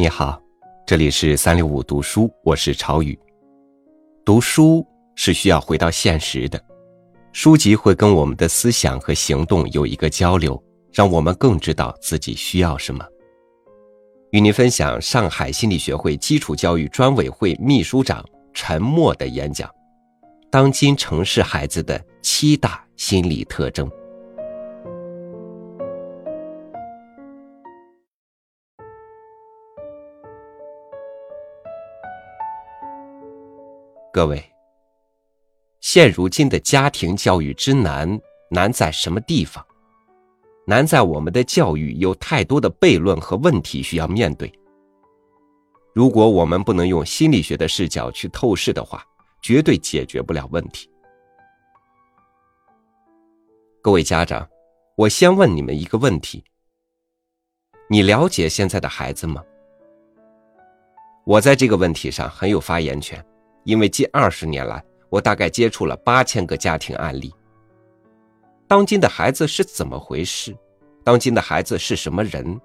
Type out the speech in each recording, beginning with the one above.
你好，这里是三六五读书，我是朝雨。读书是需要回到现实的，书籍会跟我们的思想和行动有一个交流，让我们更知道自己需要什么。与您分享上海心理学会基础教育专委会秘书长陈默的演讲：当今城市孩子的七大心理特征。各位，现如今的家庭教育之难，难在什么地方？难在我们的教育有太多的悖论和问题需要面对。如果我们不能用心理学的视角去透视的话，绝对解决不了问题。各位家长，我先问你们一个问题：你了解现在的孩子吗？我在这个问题上很有发言权。因为近二十年来，我大概接触了八千个家庭案例。当今的孩子是怎么回事？当今的孩子是什么人？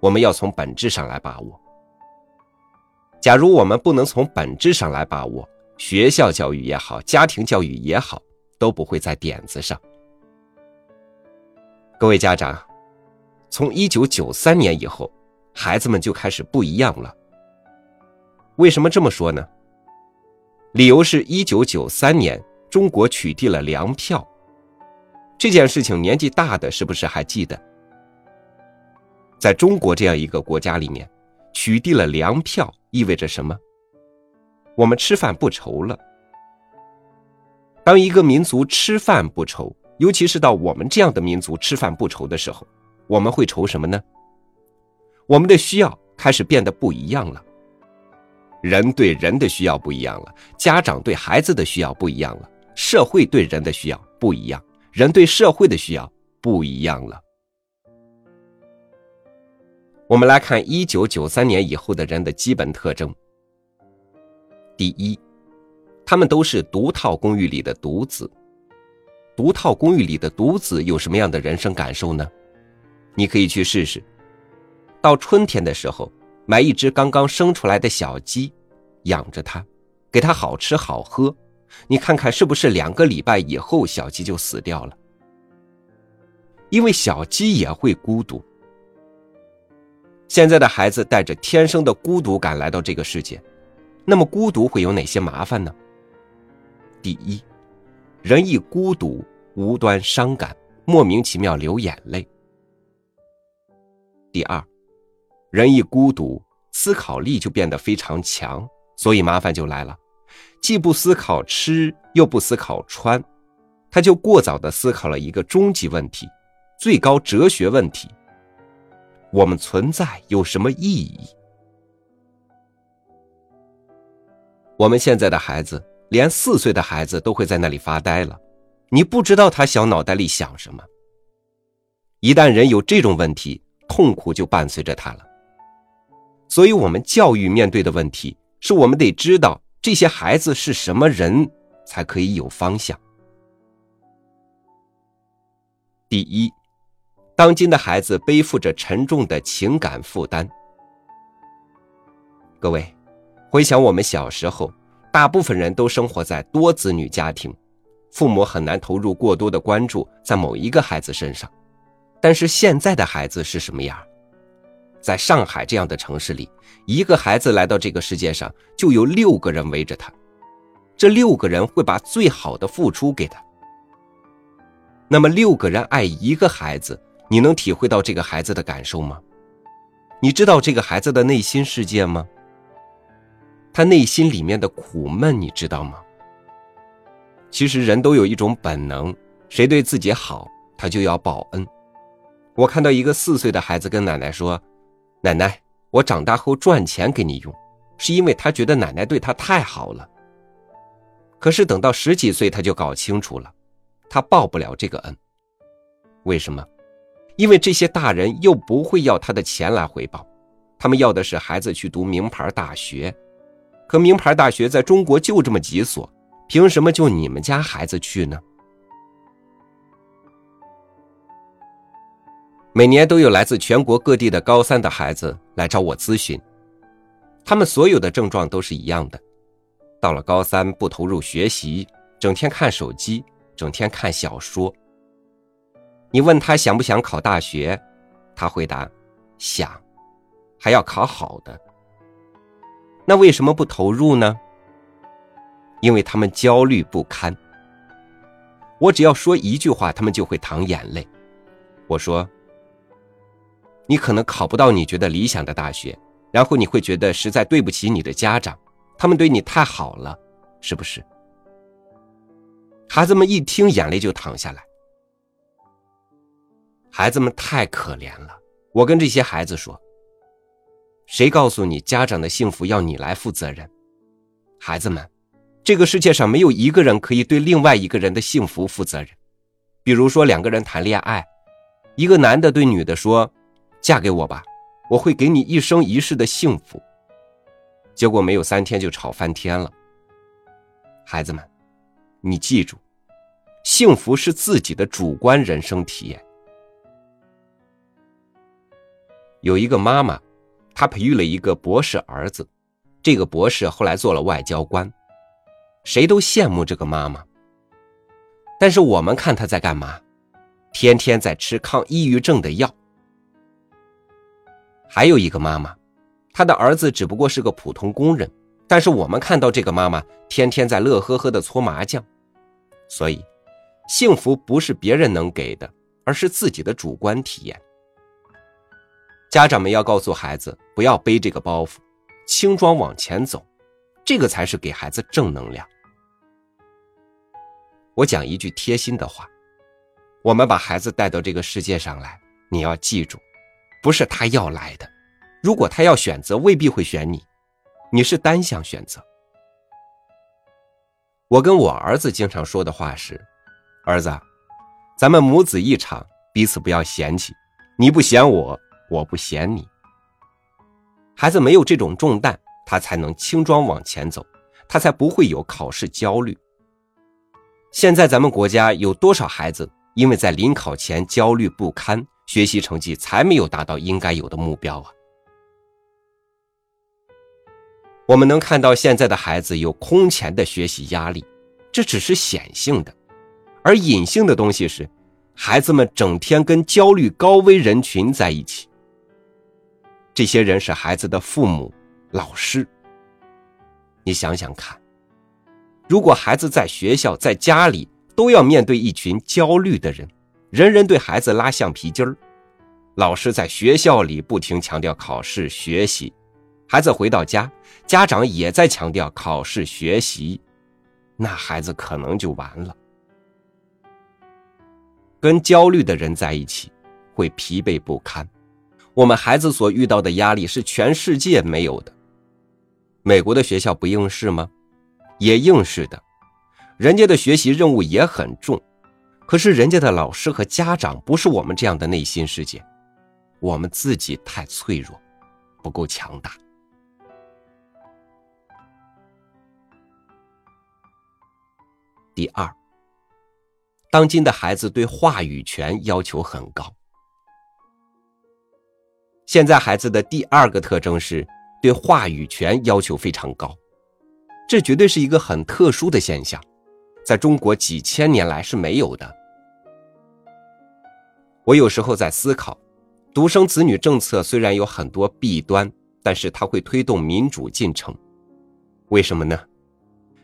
我们要从本质上来把握。假如我们不能从本质上来把握，学校教育也好，家庭教育也好，都不会在点子上。各位家长，从一九九三年以后，孩子们就开始不一样了。为什么这么说呢？理由是一九九三年，中国取缔了粮票。这件事情，年纪大的是不是还记得？在中国这样一个国家里面，取缔了粮票意味着什么？我们吃饭不愁了。当一个民族吃饭不愁，尤其是到我们这样的民族吃饭不愁的时候，我们会愁什么呢？我们的需要开始变得不一样了。人对人的需要不一样了，家长对孩子的需要不一样了，社会对人的需要不一样，人对社会的需要不一样了。我们来看一九九三年以后的人的基本特征。第一，他们都是独套公寓里的独子。独套公寓里的独子有什么样的人生感受呢？你可以去试试。到春天的时候。买一只刚刚生出来的小鸡，养着它，给它好吃好喝，你看看是不是两个礼拜以后小鸡就死掉了？因为小鸡也会孤独。现在的孩子带着天生的孤独感来到这个世界，那么孤独会有哪些麻烦呢？第一，人一孤独，无端伤感，莫名其妙流眼泪。第二。人一孤独，思考力就变得非常强，所以麻烦就来了。既不思考吃，又不思考穿，他就过早的思考了一个终极问题，最高哲学问题：我们存在有什么意义？我们现在的孩子，连四岁的孩子都会在那里发呆了，你不知道他小脑袋里想什么。一旦人有这种问题，痛苦就伴随着他了。所以，我们教育面对的问题，是我们得知道这些孩子是什么人，才可以有方向。第一，当今的孩子背负着沉重的情感负担。各位，回想我们小时候，大部分人都生活在多子女家庭，父母很难投入过多的关注在某一个孩子身上。但是现在的孩子是什么样？在上海这样的城市里，一个孩子来到这个世界上，就有六个人围着他，这六个人会把最好的付出给他。那么，六个人爱一个孩子，你能体会到这个孩子的感受吗？你知道这个孩子的内心世界吗？他内心里面的苦闷，你知道吗？其实人都有一种本能，谁对自己好，他就要报恩。我看到一个四岁的孩子跟奶奶说。奶奶，我长大后赚钱给你用，是因为他觉得奶奶对他太好了。可是等到十几岁，他就搞清楚了，他报不了这个恩。为什么？因为这些大人又不会要他的钱来回报，他们要的是孩子去读名牌大学。可名牌大学在中国就这么几所，凭什么就你们家孩子去呢？每年都有来自全国各地的高三的孩子来找我咨询，他们所有的症状都是一样的。到了高三，不投入学习，整天看手机，整天看小说。你问他想不想考大学，他回答：想，还要考好的。那为什么不投入呢？因为他们焦虑不堪。我只要说一句话，他们就会淌眼泪。我说：“你可能考不到你觉得理想的大学，然后你会觉得实在对不起你的家长，他们对你太好了，是不是？”孩子们一听，眼泪就淌下来。孩子们太可怜了，我跟这些孩子说：“谁告诉你家长的幸福要你来负责任？”孩子们。这个世界上没有一个人可以对另外一个人的幸福负责任。比如说，两个人谈恋爱，一个男的对女的说：“嫁给我吧，我会给你一生一世的幸福。”结果没有三天就吵翻天了。孩子们，你记住，幸福是自己的主观人生体验。有一个妈妈，她培育了一个博士儿子，这个博士后来做了外交官。谁都羡慕这个妈妈，但是我们看她在干嘛？天天在吃抗抑郁症的药。还有一个妈妈，她的儿子只不过是个普通工人，但是我们看到这个妈妈天天在乐呵呵的搓麻将。所以，幸福不是别人能给的，而是自己的主观体验。家长们要告诉孩子，不要背这个包袱，轻装往前走，这个才是给孩子正能量。我讲一句贴心的话：我们把孩子带到这个世界上来，你要记住，不是他要来的。如果他要选择，未必会选你，你是单向选择。我跟我儿子经常说的话是：儿子，咱们母子一场，彼此不要嫌弃，你不嫌我，我不嫌你。孩子没有这种重担，他才能轻装往前走，他才不会有考试焦虑。现在咱们国家有多少孩子因为在临考前焦虑不堪，学习成绩才没有达到应该有的目标啊？我们能看到现在的孩子有空前的学习压力，这只是显性的，而隐性的东西是，孩子们整天跟焦虑高危人群在一起。这些人是孩子的父母、老师。你想想看。如果孩子在学校、在家里都要面对一群焦虑的人，人人对孩子拉橡皮筋儿，老师在学校里不停强调考试学习，孩子回到家，家长也在强调考试学习，那孩子可能就完了。跟焦虑的人在一起，会疲惫不堪。我们孩子所遇到的压力是全世界没有的。美国的学校不应试吗？也应试的，人家的学习任务也很重，可是人家的老师和家长不是我们这样的内心世界，我们自己太脆弱，不够强大。第二，当今的孩子对话语权要求很高。现在孩子的第二个特征是对话语权要求非常高。这绝对是一个很特殊的现象，在中国几千年来是没有的。我有时候在思考，独生子女政策虽然有很多弊端，但是它会推动民主进程。为什么呢？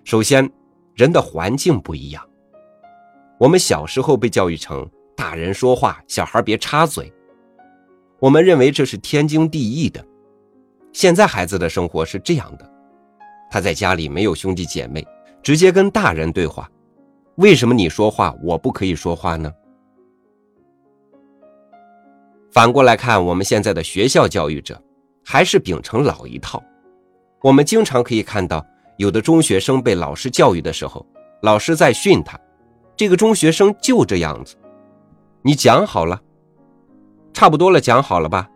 首先，人的环境不一样。我们小时候被教育成大人说话，小孩别插嘴，我们认为这是天经地义的。现在孩子的生活是这样的。他在家里没有兄弟姐妹，直接跟大人对话。为什么你说话我不可以说话呢？反过来看，我们现在的学校教育者还是秉承老一套。我们经常可以看到，有的中学生被老师教育的时候，老师在训他，这个中学生就这样子。你讲好了，差不多了，讲好了吧？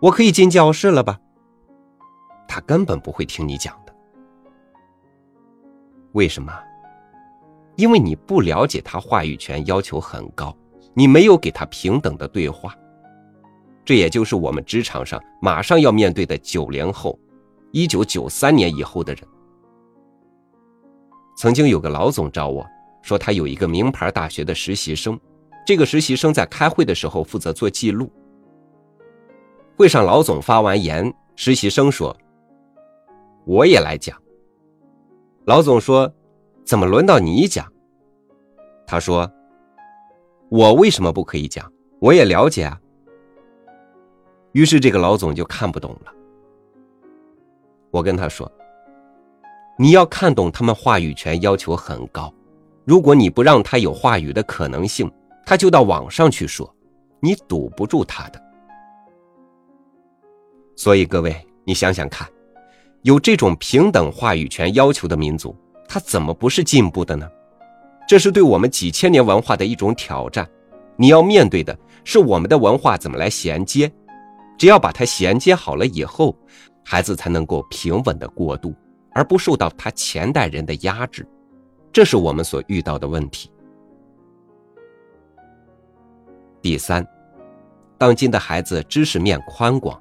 我可以进教室了吧？他根本不会听你讲的。为什么？因为你不了解他话语权要求很高，你没有给他平等的对话。这也就是我们职场上马上要面对的九零后，一九九三年以后的人。曾经有个老总找我说，他有一个名牌大学的实习生，这个实习生在开会的时候负责做记录。会上，老总发完言，实习生说：“我也来讲。”老总说：“怎么轮到你讲？”他说：“我为什么不可以讲？我也了解啊。”于是这个老总就看不懂了。我跟他说：“你要看懂他们话语权要求很高，如果你不让他有话语的可能性，他就到网上去说，你堵不住他的。”所以各位，你想想看，有这种平等话语权要求的民族，他怎么不是进步的呢？这是对我们几千年文化的一种挑战。你要面对的是我们的文化怎么来衔接，只要把它衔接好了以后，孩子才能够平稳的过渡，而不受到他前代人的压制。这是我们所遇到的问题。第三，当今的孩子知识面宽广。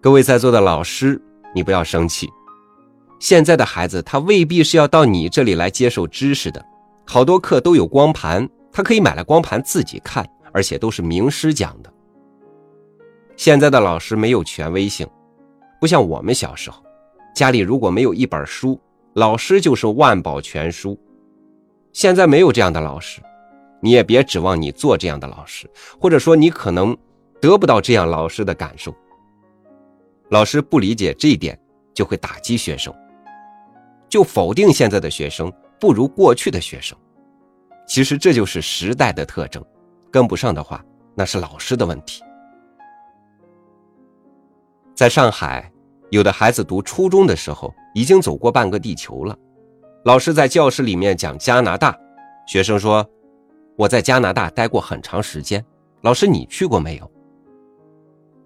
各位在座的老师，你不要生气。现在的孩子他未必是要到你这里来接受知识的，好多课都有光盘，他可以买来光盘自己看，而且都是名师讲的。现在的老师没有权威性，不像我们小时候，家里如果没有一本书，老师就是万宝全书。现在没有这样的老师，你也别指望你做这样的老师，或者说你可能得不到这样老师的感受。老师不理解这一点，就会打击学生，就否定现在的学生不如过去的学生。其实这就是时代的特征，跟不上的话，那是老师的问题。在上海，有的孩子读初中的时候已经走过半个地球了。老师在教室里面讲加拿大，学生说：“我在加拿大待过很长时间。”老师，你去过没有？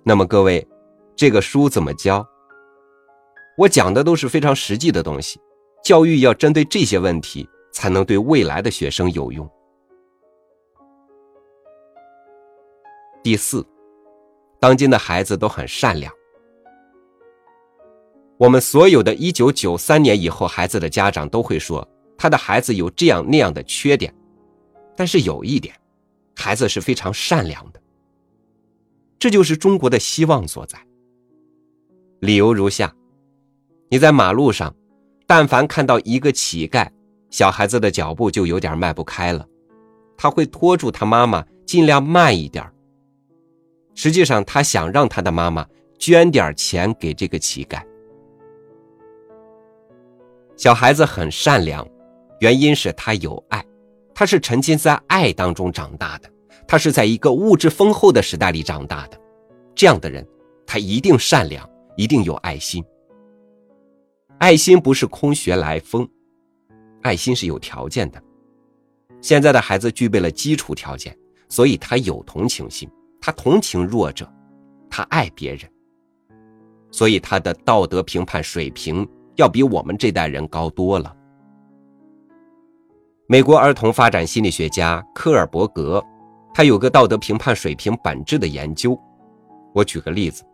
那么各位。这个书怎么教？我讲的都是非常实际的东西，教育要针对这些问题，才能对未来的学生有用。第四，当今的孩子都很善良。我们所有的一九九三年以后孩子的家长都会说，他的孩子有这样那样的缺点，但是有一点，孩子是非常善良的。这就是中国的希望所在。理由如下：你在马路上，但凡看到一个乞丐，小孩子的脚步就有点迈不开了，他会拖住他妈妈，尽量慢一点。实际上，他想让他的妈妈捐点钱给这个乞丐。小孩子很善良，原因是他有爱，他是沉浸在爱当中长大的，他是在一个物质丰厚的时代里长大的。这样的人，他一定善良。一定有爱心，爱心不是空穴来风，爱心是有条件的。现在的孩子具备了基础条件，所以他有同情心，他同情弱者，他爱别人，所以他的道德评判水平要比我们这代人高多了。美国儿童发展心理学家科尔伯格，他有个道德评判水平本质的研究。我举个例子。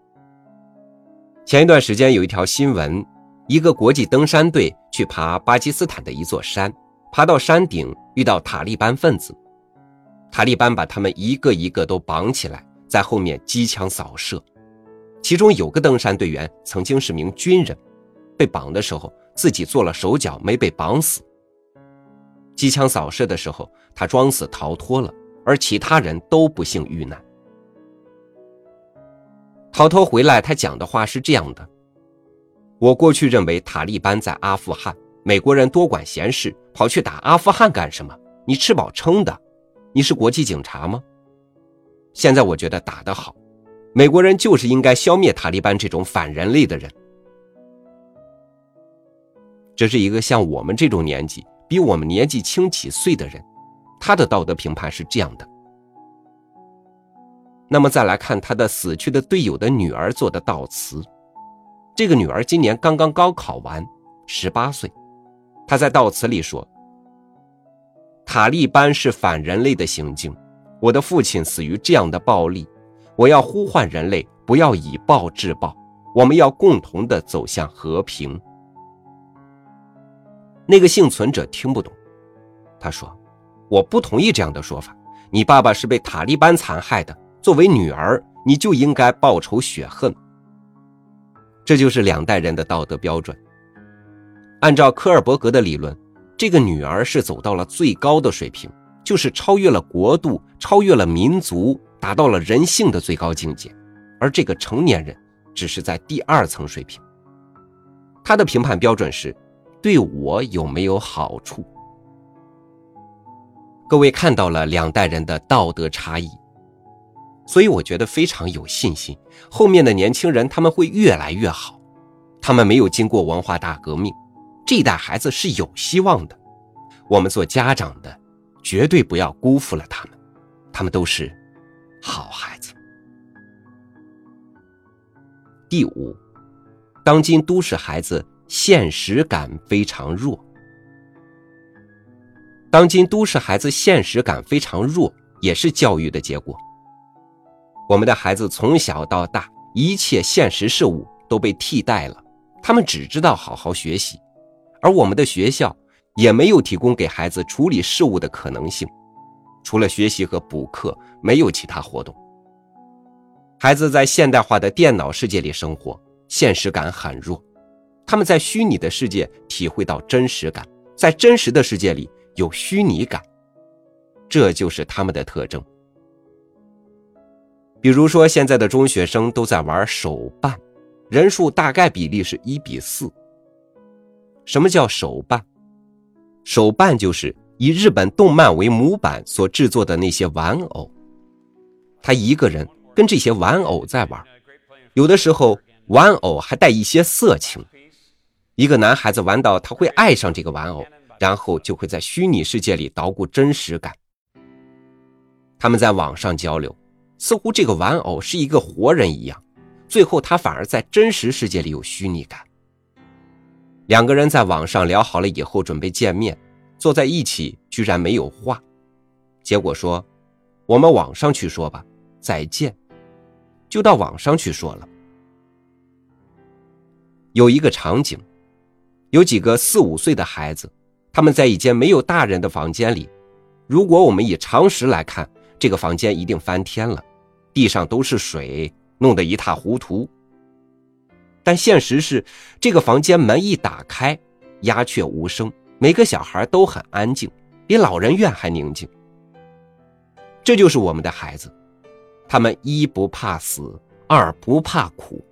前一段时间有一条新闻，一个国际登山队去爬巴基斯坦的一座山，爬到山顶遇到塔利班分子，塔利班把他们一个一个都绑起来，在后面机枪扫射。其中有个登山队员曾经是名军人，被绑的时候自己做了手脚，没被绑死。机枪扫射的时候，他装死逃脱了，而其他人都不幸遇难。逃脱回来，他讲的话是这样的：我过去认为塔利班在阿富汗，美国人多管闲事，跑去打阿富汗干什么？你吃饱撑的？你是国际警察吗？现在我觉得打得好，美国人就是应该消灭塔利班这种反人类的人。这是一个像我们这种年纪，比我们年纪轻几岁的人，他的道德评判是这样的。那么再来看他的死去的队友的女儿做的悼词，这个女儿今年刚刚高考完，十八岁，她在悼词里说：“塔利班是反人类的行径，我的父亲死于这样的暴力，我要呼唤人类不要以暴制暴，我们要共同的走向和平。那个幸存者听不懂，他说：“我不同意这样的说法。你爸爸是被塔利班残害的，作为女儿，你就应该报仇雪恨。”这就是两代人的道德标准。按照科尔伯格的理论，这个女儿是走到了最高的水平，就是超越了国度，超越了民族，达到了人性的最高境界，而这个成年人。只是在第二层水平，他的评判标准是对我有没有好处。各位看到了两代人的道德差异，所以我觉得非常有信心，后面的年轻人他们会越来越好。他们没有经过文化大革命，这一代孩子是有希望的。我们做家长的绝对不要辜负了他们，他们都是好孩子。第五，当今都市孩子现实感非常弱。当今都市孩子现实感非常弱，也是教育的结果。我们的孩子从小到大，一切现实事物都被替代了，他们只知道好好学习，而我们的学校也没有提供给孩子处理事物的可能性，除了学习和补课，没有其他活动。孩子在现代化的电脑世界里生活，现实感很弱。他们在虚拟的世界体会到真实感，在真实的世界里有虚拟感，这就是他们的特征。比如说，现在的中学生都在玩手办，人数大概比例是一比四。什么叫手办？手办就是以日本动漫为模板所制作的那些玩偶，他一个人。跟这些玩偶在玩，有的时候玩偶还带一些色情。一个男孩子玩到他会爱上这个玩偶，然后就会在虚拟世界里捣鼓真实感。他们在网上交流，似乎这个玩偶是一个活人一样，最后他反而在真实世界里有虚拟感。两个人在网上聊好了以后准备见面，坐在一起居然没有话，结果说：“我们网上去说吧，再见。”就到网上去说了。有一个场景，有几个四五岁的孩子，他们在一间没有大人的房间里。如果我们以常识来看，这个房间一定翻天了，地上都是水，弄得一塌糊涂。但现实是，这个房间门一打开，鸦雀无声，每个小孩都很安静，比老人院还宁静。这就是我们的孩子。他们一不怕死，二不怕苦。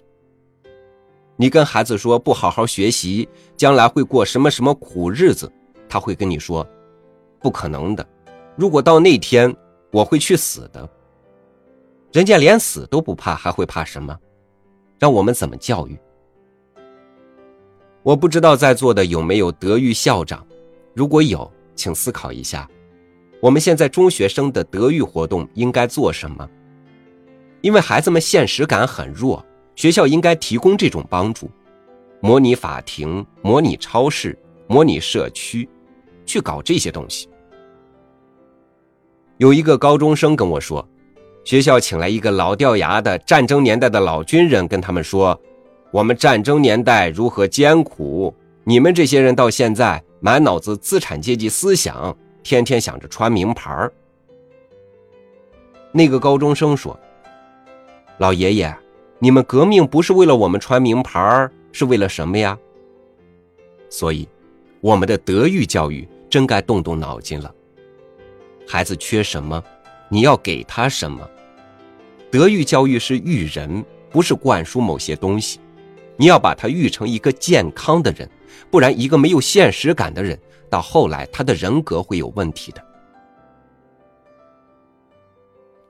你跟孩子说不好好学习，将来会过什么什么苦日子，他会跟你说，不可能的。如果到那天，我会去死的。人家连死都不怕，还会怕什么？让我们怎么教育？我不知道在座的有没有德育校长，如果有，请思考一下，我们现在中学生的德育活动应该做什么？因为孩子们现实感很弱，学校应该提供这种帮助，模拟法庭、模拟超市、模拟社区，去搞这些东西。有一个高中生跟我说，学校请来一个老掉牙的战争年代的老军人，跟他们说，我们战争年代如何艰苦，你们这些人到现在满脑子资产阶级思想，天天想着穿名牌那个高中生说。老爷爷，你们革命不是为了我们穿名牌是为了什么呀？所以，我们的德育教育真该动动脑筋了。孩子缺什么，你要给他什么。德育教育是育人，不是灌输某些东西。你要把他育成一个健康的人，不然一个没有现实感的人，到后来他的人格会有问题的。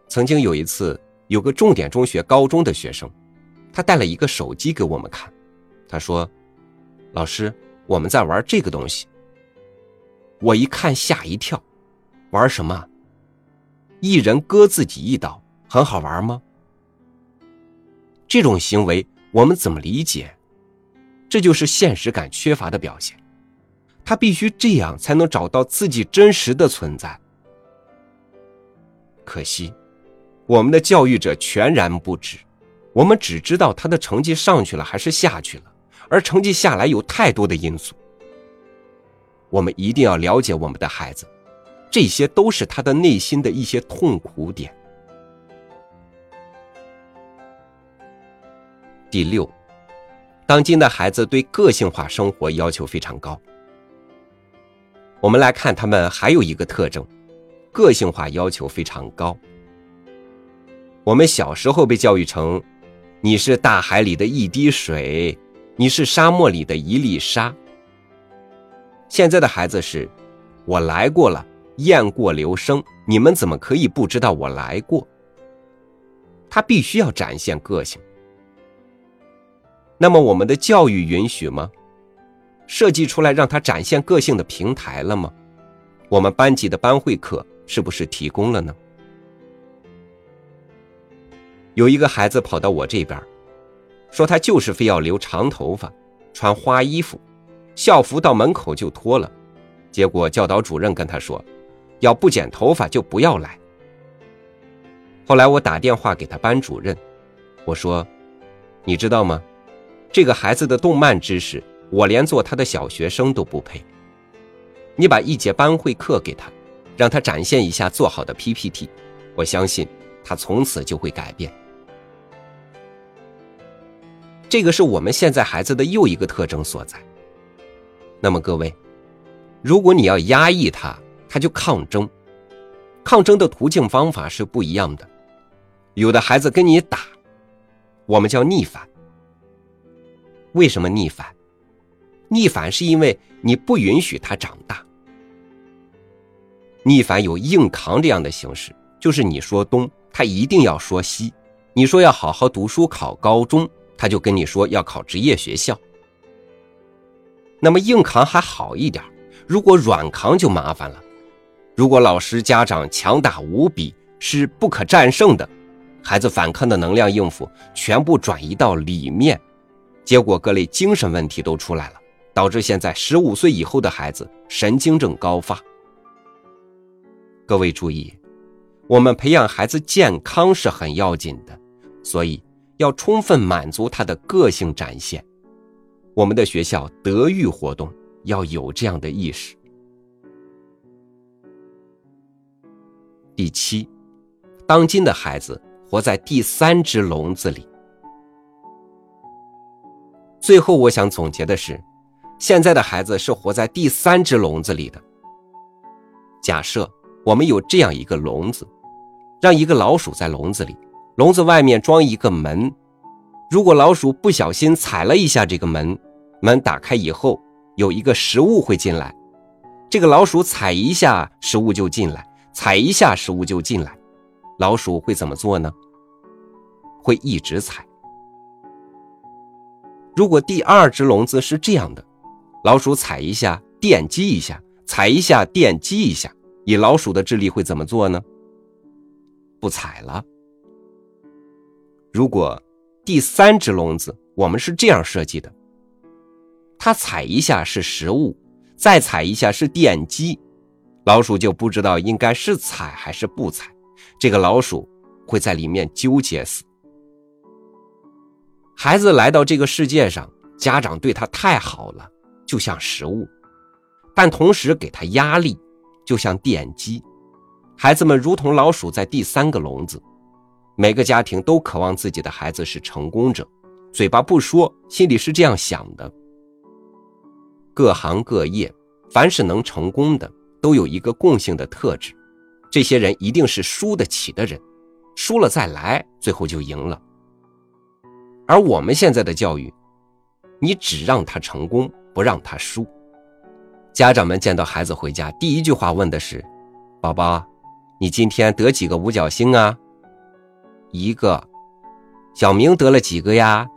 曾经有一次。有个重点中学高中的学生，他带了一个手机给我们看。他说：“老师，我们在玩这个东西。”我一看吓一跳，玩什么？一人割自己一刀，很好玩吗？这种行为我们怎么理解？这就是现实感缺乏的表现。他必须这样才能找到自己真实的存在。可惜。我们的教育者全然不知，我们只知道他的成绩上去了还是下去了，而成绩下来有太多的因素。我们一定要了解我们的孩子，这些都是他的内心的一些痛苦点。第六，当今的孩子对个性化生活要求非常高。我们来看他们还有一个特征，个性化要求非常高。我们小时候被教育成，你是大海里的一滴水，你是沙漠里的一粒沙。现在的孩子是，我来过了，雁过留声，你们怎么可以不知道我来过？他必须要展现个性。那么我们的教育允许吗？设计出来让他展现个性的平台了吗？我们班级的班会课是不是提供了呢？有一个孩子跑到我这边，说他就是非要留长头发，穿花衣服，校服到门口就脱了。结果教导主任跟他说，要不剪头发就不要来。后来我打电话给他班主任，我说，你知道吗？这个孩子的动漫知识，我连做他的小学生都不配。你把一节班会课给他，让他展现一下做好的 PPT，我相信他从此就会改变。这个是我们现在孩子的又一个特征所在。那么各位，如果你要压抑他，他就抗争。抗争的途径方法是不一样的。有的孩子跟你打，我们叫逆反。为什么逆反？逆反是因为你不允许他长大。逆反有硬扛这样的形式，就是你说东，他一定要说西；你说要好好读书考高中。他就跟你说要考职业学校，那么硬扛还好一点，如果软扛就麻烦了。如果老师家长强大无比，是不可战胜的，孩子反抗的能量应付全部转移到里面，结果各类精神问题都出来了，导致现在十五岁以后的孩子神经症高发。各位注意，我们培养孩子健康是很要紧的，所以。要充分满足他的个性展现，我们的学校德育活动要有这样的意识。第七，当今的孩子活在第三只笼子里。最后，我想总结的是，现在的孩子是活在第三只笼子里的。假设我们有这样一个笼子，让一个老鼠在笼子里。笼子外面装一个门，如果老鼠不小心踩了一下这个门，门打开以后有一个食物会进来，这个老鼠踩一下食物就进来，踩一下食物就进来，老鼠会怎么做呢？会一直踩。如果第二只笼子是这样的，老鼠踩一下电击一下，踩一下电击一下，以老鼠的智力会怎么做呢？不踩了。如果第三只笼子我们是这样设计的，它踩一下是食物，再踩一下是电击，老鼠就不知道应该是踩还是不踩，这个老鼠会在里面纠结死。孩子来到这个世界上，家长对他太好了，就像食物，但同时给他压力，就像电击，孩子们如同老鼠在第三个笼子。每个家庭都渴望自己的孩子是成功者，嘴巴不说，心里是这样想的。各行各业，凡是能成功的，都有一个共性的特质：这些人一定是输得起的人，输了再来，最后就赢了。而我们现在的教育，你只让他成功，不让他输。家长们见到孩子回家，第一句话问的是：“宝宝，你今天得几个五角星啊？”一个，小明得了几个呀？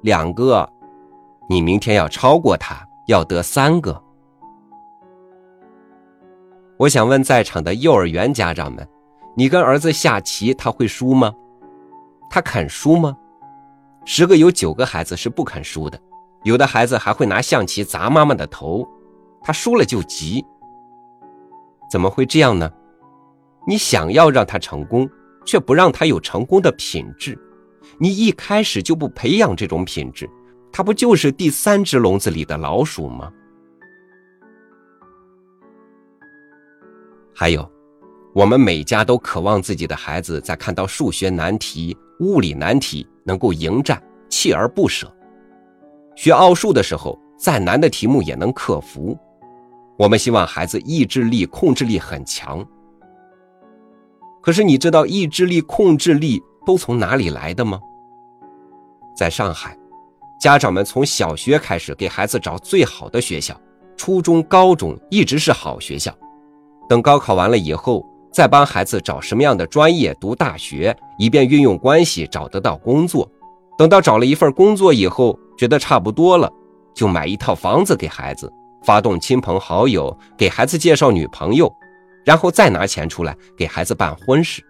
两个，你明天要超过他，要得三个。我想问在场的幼儿园家长们，你跟儿子下棋，他会输吗？他肯输吗？十个有九个孩子是不肯输的，有的孩子还会拿象棋砸妈妈的头，他输了就急。怎么会这样呢？你想要让他成功。却不让他有成功的品质，你一开始就不培养这种品质，他不就是第三只笼子里的老鼠吗？还有，我们每家都渴望自己的孩子在看到数学难题、物理难题能够迎战，锲而不舍；学奥数的时候，再难的题目也能克服。我们希望孩子意志力、控制力很强。可是你知道意志力、控制力都从哪里来的吗？在上海，家长们从小学开始给孩子找最好的学校，初中、高中一直是好学校。等高考完了以后，再帮孩子找什么样的专业读大学，以便运用关系找得到工作。等到找了一份工作以后，觉得差不多了，就买一套房子给孩子，发动亲朋好友给孩子介绍女朋友。然后再拿钱出来给孩子办婚事，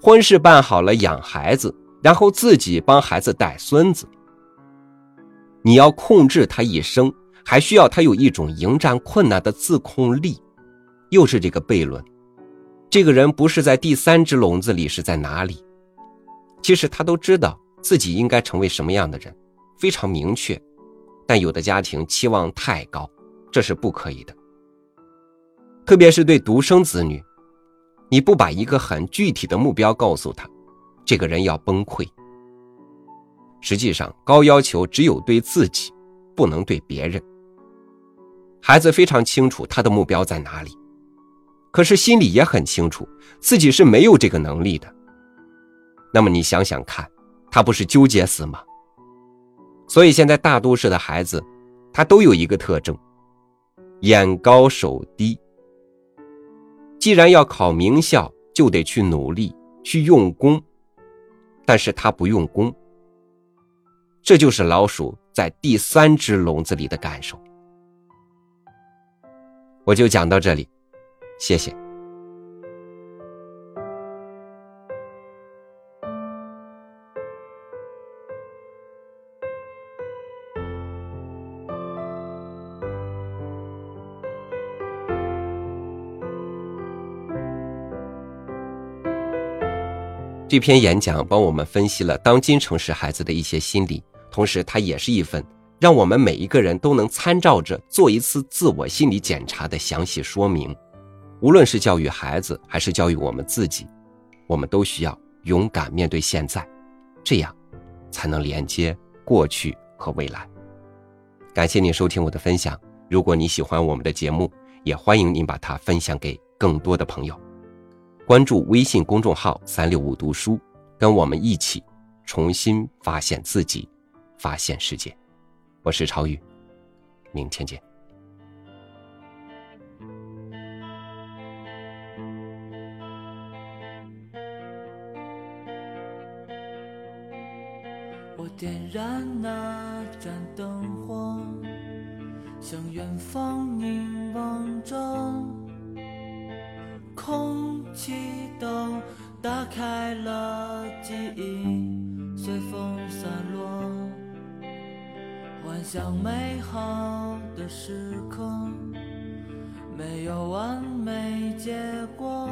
婚事办好了养孩子，然后自己帮孩子带孙子。你要控制他一生，还需要他有一种迎战困难的自控力。又是这个悖论，这个人不是在第三只笼子里，是在哪里？其实他都知道自己应该成为什么样的人，非常明确，但有的家庭期望太高，这是不可以的。特别是对独生子女，你不把一个很具体的目标告诉他，这个人要崩溃。实际上，高要求只有对自己，不能对别人。孩子非常清楚他的目标在哪里，可是心里也很清楚自己是没有这个能力的。那么你想想看，他不是纠结死吗？所以现在大都市的孩子，他都有一个特征：眼高手低。既然要考名校，就得去努力，去用功。但是他不用功，这就是老鼠在第三只笼子里的感受。我就讲到这里，谢谢。这篇演讲帮我们分析了当今城市孩子的一些心理，同时它也是一份让我们每一个人都能参照着做一次自我心理检查的详细说明。无论是教育孩子，还是教育我们自己，我们都需要勇敢面对现在，这样才能连接过去和未来。感谢您收听我的分享。如果你喜欢我们的节目，也欢迎您把它分享给更多的朋友。关注微信公众号“三六五读书”，跟我们一起重新发现自己，发现世界。我是超宇，明天见。我点燃那盏灯火，向远方凝望着。空启动打开了，记忆随风散落，幻想美好的时刻，没有完美结果。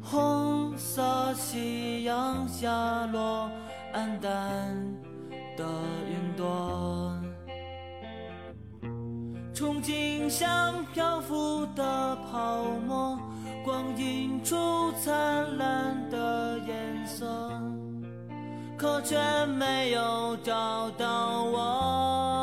红色夕阳下落，黯淡的云朵。憧憬像漂浮的，出灿烂的颜色，可却没有找到我。